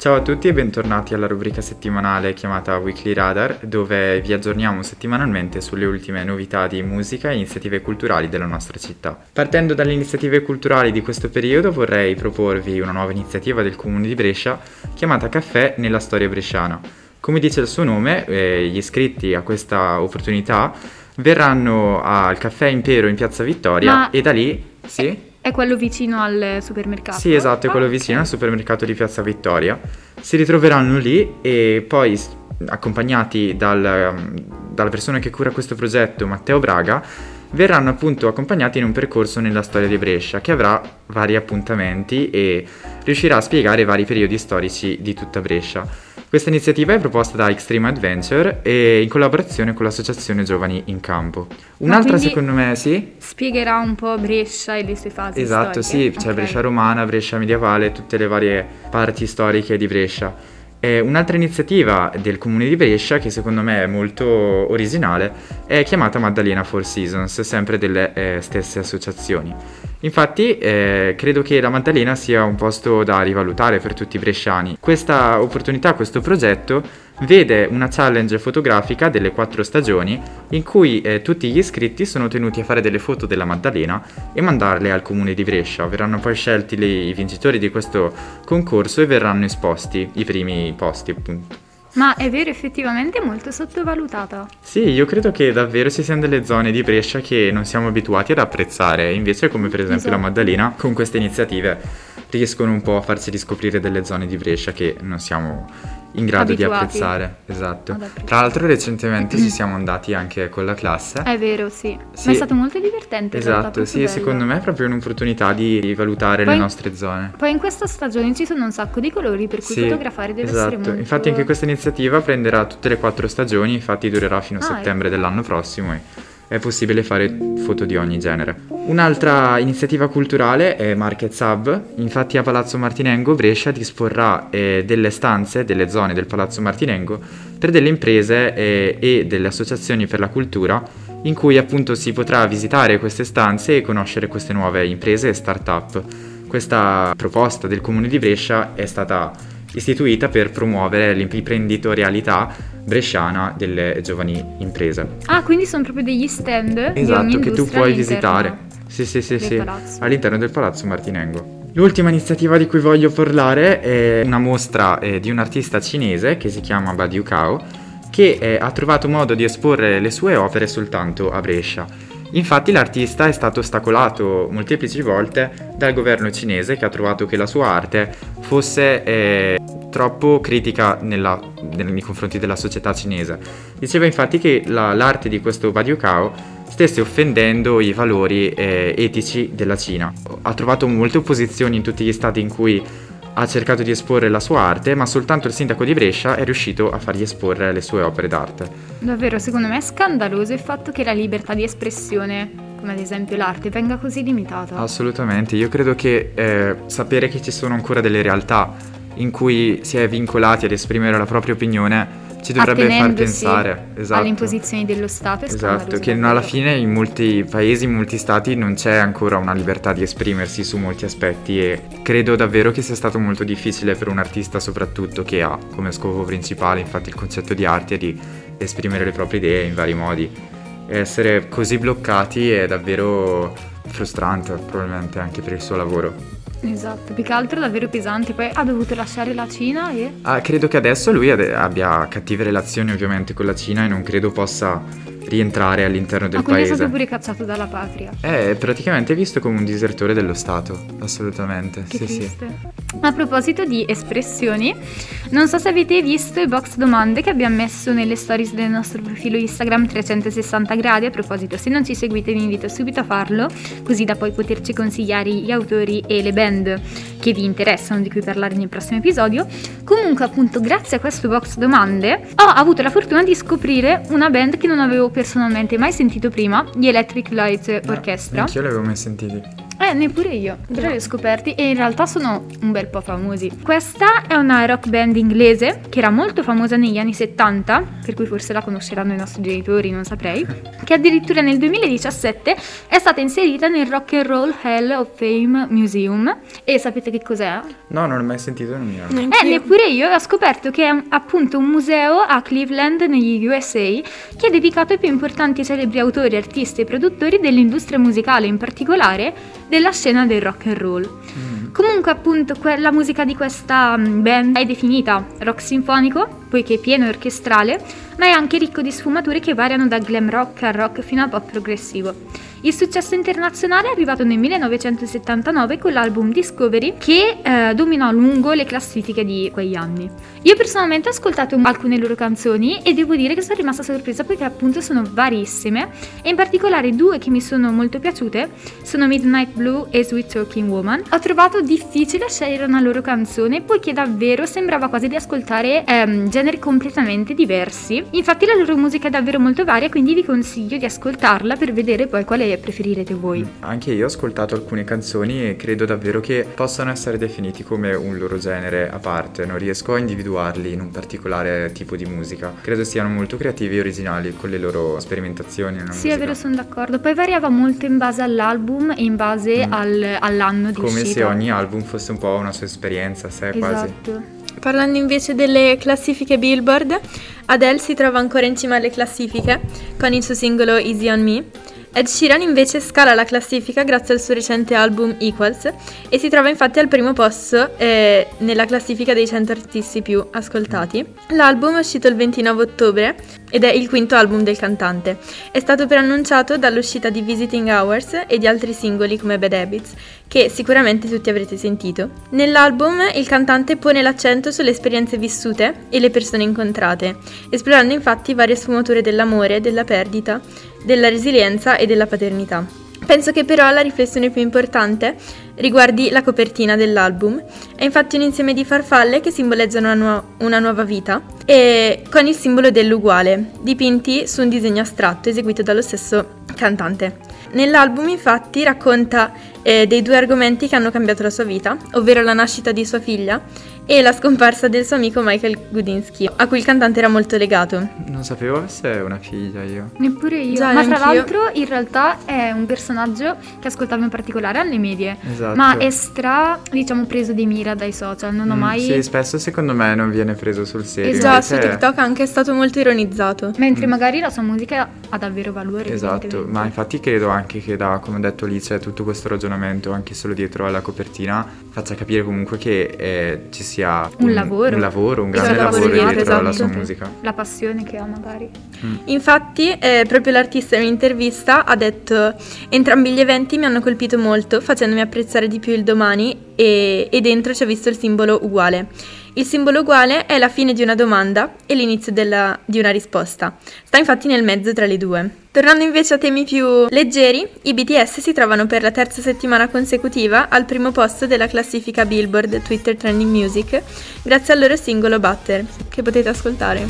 Ciao a tutti e bentornati alla rubrica settimanale chiamata Weekly Radar, dove vi aggiorniamo settimanalmente sulle ultime novità di musica e iniziative culturali della nostra città. Partendo dalle iniziative culturali di questo periodo vorrei proporvi una nuova iniziativa del Comune di Brescia chiamata Caffè nella storia bresciana. Come dice il suo nome, eh, gli iscritti a questa opportunità verranno al Caffè Impero in Piazza Vittoria Ma- e da lì... Sì? È quello vicino al supermercato? Sì, esatto, è Ah, quello ok. vicino al supermercato di Piazza Vittoria. Si ritroveranno lì e poi, accompagnati dal, um, dalla persona che cura questo progetto, Matteo Braga, verranno appunto accompagnati in un percorso nella storia di Brescia che avrà vari appuntamenti e riuscirà a spiegare vari periodi storici di tutta Brescia. Questa iniziativa è proposta da Extreme Adventure e in collaborazione con l'associazione Giovani in Campo. Un'altra secondo me, sì? Spiegherà un po' Brescia e le sue fasi Esatto, storiche. sì, c'è Ok. Brescia romana, Brescia medievale, tutte le varie parti storiche di Brescia. Eh, un'altra iniziativa del comune di Brescia, che secondo me è molto originale, è chiamata Maddalena Four Seasons, sempre delle eh, stesse associazioni. Infatti, eh, credo che la Maddalena sia un posto da rivalutare per tutti i bresciani. Questa opportunità, questo progetto, vede una challenge fotografica delle quattro stagioni in cui eh, tutti gli iscritti sono tenuti a fare delle foto della Maddalena e mandarle al comune di Brescia. Verranno poi scelti le- i vincitori di questo concorso e verranno esposti i primi posti, appunto. Ma è vero, effettivamente è molto sottovalutata. Sì, io credo che davvero ci siano delle zone di Brescia che non siamo abituati ad apprezzare, invece come per esempio la Esatto. Maddalena, con queste iniziative riescono un po' a farci riscoprire delle zone di Brescia che non siamo in grado di Abituati apprezzare. Esatto. Tra l'altro recentemente ci siamo andati anche con la classe. È vero, sì. Sì. Ma è stato molto divertente. Esatto, sì, bello. secondo me è proprio un'opportunità di valutare Poi- le nostre zone. Poi in questa stagione ci sono un sacco di colori, per cui Sì, fotografare deve esatto. essere molto... Infatti anche questa iniziativa prenderà tutte le quattro stagioni, infatti durerà fino a Ah, settembre ecco. dell'anno prossimo e è possibile fare foto di ogni genere. Un'altra iniziativa culturale è Market Hub, infatti a Palazzo Martinengo Brescia disporrà eh, delle stanze, delle zone del Palazzo Martinengo per delle imprese eh, e delle associazioni per la cultura in cui appunto si potrà visitare queste stanze e conoscere queste nuove imprese e start-up. Questa proposta del Comune di Brescia è stata istituita per promuovere l'imprenditorialità bresciana delle giovani imprese. Ah, quindi sono proprio degli stand Esatto, che tu puoi visitare. Sì, sì, sì, sì, palazzo. all'interno del Palazzo Martinengo. L'ultima iniziativa di cui voglio parlare è una mostra eh, di un artista cinese che si chiama Badiu Kao, che eh, ha trovato modo di esporre le sue opere soltanto a Brescia. Infatti l'artista è stato ostacolato molteplici volte dal governo cinese che ha trovato che la sua arte fosse eh, troppo critica nella- nel- nei confronti della società cinese. Diceva infatti che la- l'arte di questo Badiu Kao stesse offendendo i valori eh, etici della Cina. Ha trovato molte opposizioni in tutti gli stati in cui ha cercato di esporre la sua arte, ma soltanto il sindaco di Brescia è riuscito a fargli esporre le sue opere d'arte. Davvero, secondo me è scandaloso il fatto che la libertà di espressione, come ad esempio l'arte, venga così limitata. Assolutamente, io credo che eh, sapere che ci sono ancora delle realtà in cui si è vincolati ad esprimere la propria opinione ci dovrebbe far pensare esatto. alle imposizioni dello Stato Esatto, che alla fine in molti paesi, in molti stati non c'è ancora una libertà di esprimersi su molti aspetti e credo davvero che sia stato molto difficile per un artista soprattutto che ha come scopo principale infatti il concetto di arte di esprimere le proprie idee in vari modi. E essere così bloccati è davvero frustrante probabilmente anche per il suo lavoro. Esatto, più che altro davvero pesante. Poi ha dovuto lasciare la Cina e... Ah, credo che adesso lui abbia cattive relazioni ovviamente con la Cina e non credo possa rientrare all'interno del Ah, quindi è paese. stato pure cacciato dalla patria. È praticamente visto come un disertore dello Stato, assolutamente. Che sì, sì. triste. A proposito di espressioni, non so se avete visto il box domande che abbiamo messo nelle stories del nostro profilo Instagram 360 gradi. A proposito, se non ci seguite vi invito subito a farlo, così da poi poterci consigliare gli autori e le band che vi interessano, di cui parlare nel prossimo episodio. Comunque, appunto, grazie a questo box domande ho avuto la fortuna di scoprire una band che non avevo personalmente mai sentito prima, gli Electric Light Orchestra. Anch'io li avevo mai sentiti. Eh, neppure io, però li ho scoperti e in realtà sono un bel po' famosi. Questa è una rock band inglese che era molto famosa negli anni 70, per cui forse la conosceranno i nostri genitori, non saprei, che addirittura nel 2017 è stata inserita nel Rock and Roll Hall of Fame Museum. E sapete che cos'è? No, non ho mai sentito, ha. Eh, neppure io ho scoperto che è appunto un museo a Cleveland negli USA che è dedicato ai più importanti e celebri autori, artisti e produttori dell'industria musicale, in particolare della scena del rock and roll. Comunque appunto que- la musica di questa mm, band è definita rock sinfonico, poiché è pieno e orchestrale, ma è anche ricco di sfumature che variano da glam rock a rock fino a pop progressivo. Il successo internazionale è arrivato nel 1979 con l'album Discovery che eh, dominò a lungo le classifiche di quegli anni. Io personalmente ho ascoltato alcune loro canzoni e devo dire che sono rimasta sorpresa perché appunto sono varissime e in particolare due che mi sono molto piaciute sono Midnight Blue e Sweet Talking Woman. Ho trovato difficile scegliere una loro canzone poiché davvero sembrava quasi di ascoltare ehm, generi completamente diversi. Infatti la loro musica è davvero molto varia quindi vi consiglio di ascoltarla per vedere poi quale preferirete voi. Anche io ho ascoltato alcune canzoni e credo davvero che possano essere definiti come un loro genere a parte, non riesco a individuarli in un particolare tipo di musica. Credo siano molto creativi e originali con le loro sperimentazioni Sì, musica. è vero, sono d'accordo. Poi variava molto in base all'album e in base Mm. al- all'anno di Come uscita. se ogni album fosse un po' una sua esperienza a sé quasi. Esatto. Parlando invece delle classifiche Billboard, Adele si trova ancora in cima alle classifiche con il suo singolo Easy on Me. Ed Sheeran invece scala la classifica grazie al suo recente album Equals e si trova infatti al primo posto eh, nella classifica dei 100 artisti più ascoltati. L'album è uscito il 29 ottobre ed è il quinto album del cantante. È stato preannunciato dall'uscita di Visiting Hours e di altri singoli come Bad Habits, che sicuramente tutti avrete sentito. Nell'album il cantante pone l'accento sulle esperienze vissute e le persone incontrate, esplorando infatti varie sfumature dell'amore, della perdita, della resilienza e della paternità. Penso che però la riflessione più importante riguardi la copertina dell'album. È infatti un insieme di farfalle che simboleggiano una, nuo- una nuova vita e con il simbolo dell'uguale, dipinti su un disegno astratto eseguito dallo stesso cantante. Nell'album infatti racconta eh, dei due argomenti che hanno cambiato la sua vita, ovvero la nascita di sua figlia e la scomparsa del suo amico Michael Gudinsky, a cui il cantante era molto legato. Non sapevo avesse una figlia io. Neppure io. Già, Ma tra l'altro, in realtà è un personaggio che ascoltavo in particolare alle medie. Esatto. Ma è stra, diciamo, preso di mira dai social. Non ho Mm, mai. Sì, spesso secondo me non viene preso sul serio. Esatto. Già su invece- TikTok anche è stato molto ironizzato. Mentre Mm. magari la sua musica ha davvero valore. Esatto, ma infatti credo anche che da, come ha detto Alice, tutto questo ragionamento anche solo dietro alla copertina faccia capire comunque che eh, ci sia Un lavoro. un, lavoro, un Esatto, grande lavoro dietro, dietro alla esatto. sua musica. La passione che ha, magari. Infatti, eh, proprio l'artista in un'intervista ha detto: Entrambi gli eventi mi hanno colpito molto, facendomi apprezzare di più il domani, e, e dentro c'è visto il simbolo uguale. Il simbolo uguale è la fine di una domanda e l'inizio della- di una risposta. Sta infatti nel mezzo tra le due. Tornando invece a temi più leggeri, i BTS si trovano per la terza settimana consecutiva al primo posto della classifica Billboard Twitter Trending Music grazie al loro singolo Butter, che potete ascoltare.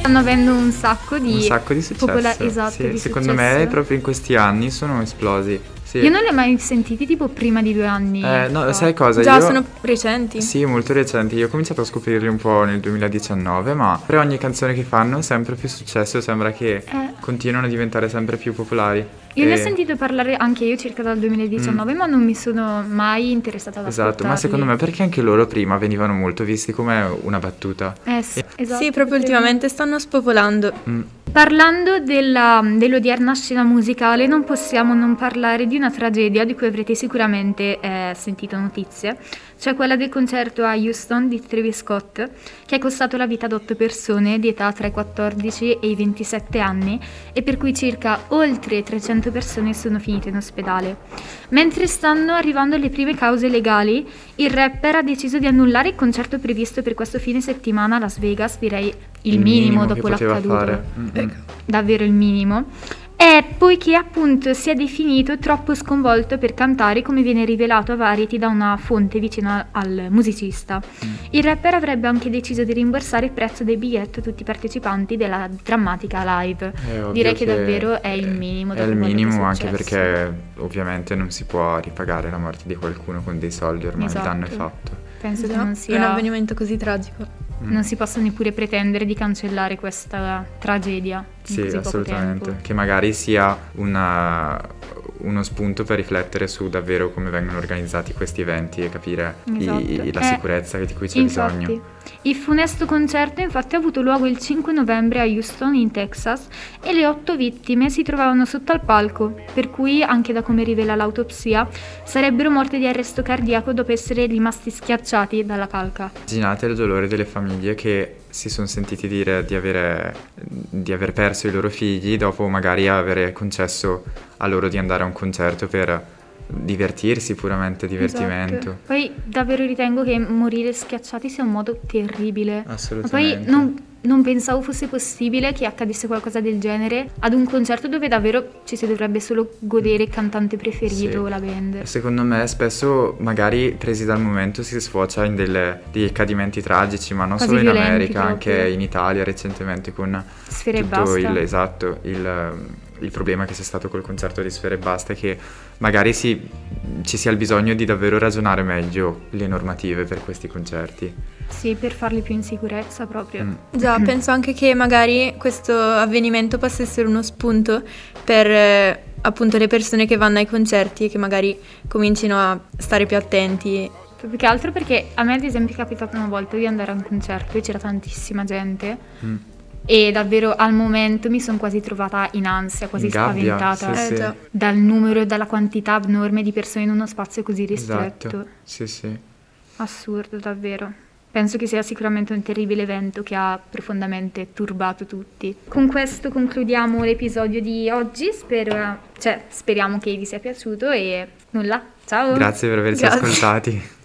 Stanno avendo un sacco di. Un sacco di successo. popola- esatto, Sì, di secondo successo. me proprio in questi anni sono esplosi. Sì. Io non li ho mai sentiti tipo prima di due anni. Eh, no, fa. sai cosa? Già Io... sono recenti. Sì, molto recenti. Io ho cominciato a scoprirli un po' nel 2019, ma per ogni canzone che fanno è sempre più successo, sembra che Eh. continuano a diventare sempre più popolari. Io ne ho E- sentito parlare anche io circa dal 2019, ma non mi sono mai interessata ad Mm. Esatto, ma secondo me perché anche loro prima venivano molto visti come una battuta. Eh sì, esatto. Sì, proprio ultimamente stanno spopolando. Mm. Parlando della- dell'odierna scena musicale, non possiamo non parlare di una tragedia di cui avrete sicuramente eh, sentito notizie, cioè quella del concerto a Houston di Travis Scott, che è costato la vita ad otto persone di età tra i 14 e i 27 anni e per cui circa oltre 300 persone sono finite in ospedale. Mentre stanno arrivando le prime cause legali, il rapper ha deciso di annullare il concerto previsto per questo fine settimana a Las Vegas, direi il, minimo, dopo che poteva l'accaduto fare. Davvero il minimo. È poiché appunto si è definito troppo sconvolto per cantare come viene rivelato a Variety da una fonte vicina al musicista. Mm. Il rapper avrebbe anche deciso di rimborsare il prezzo del biglietto a tutti i partecipanti della drammatica live. Ovvio Direi che davvero è il minimo È il che minimo anche perché ovviamente non si può ripagare la morte di qualcuno con dei soldi, ormai il danno è Esatto. fatto. Penso che Già, non Un sia... avvenimento così tragico. Mm. Non si possa neppure pretendere di cancellare questa tragedia Sì, assolutamente. Che magari sia una- uno spunto per riflettere su davvero come vengono organizzati questi eventi e capire i- Esatto. la Eh, sicurezza di cui c'è Infatti, bisogno. il funesto concerto infatti ha avuto luogo il 5 novembre a Houston in Texas e le otto vittime si trovavano sotto al palco, per cui anche da come rivela l'autopsia sarebbero morte di arresto cardiaco dopo essere rimasti schiacciati dalla calca. Immaginate il dolore delle famiglie che si sono sentiti dire di avere, di aver perso i loro figli dopo magari avere concesso a loro di andare a un concerto per divertirsi, puramente divertimento. Esatto. Poi davvero ritengo che morire schiacciati sia un modo terribile. Ma poi Assolutamente. non, non pensavo fosse possibile che accadesse qualcosa del genere ad un concerto dove davvero ci si dovrebbe solo godere il cantante preferito Sì. o la band. Secondo me spesso magari presi dal momento si sfocia in delle- degli accadimenti tragici, ma non Quasi solo in America, proprio. anche in Italia recentemente con Sfere tutto il, esatto, il, il problema che c'è stato col concerto di Sfere e Basta è che magari si- ci sia il bisogno di davvero ragionare meglio le normative per questi concerti. Sì, per farli più in sicurezza proprio. Mm. Già, penso anche che magari questo avvenimento possa essere uno spunto per eh, appunto le persone che vanno ai concerti e che magari comincino a stare più attenti. Più che altro perché a me ad esempio è capitato una volta di andare a un concerto e c'era tantissima gente Mm. E davvero al momento mi sono quasi trovata in ansia, quasi In gabbia, spaventata sì, Eh, sì. già. dal numero e dalla quantità enorme di persone in uno spazio così ristretto. Esatto, sì sì. Assurdo, davvero. Penso che sia sicuramente un terribile evento che ha profondamente turbato tutti. Con questo concludiamo l'episodio di oggi. Spero, cioè, speriamo che vi sia piaciuto e nulla. Ciao! Grazie per averci Grazie. ascoltati.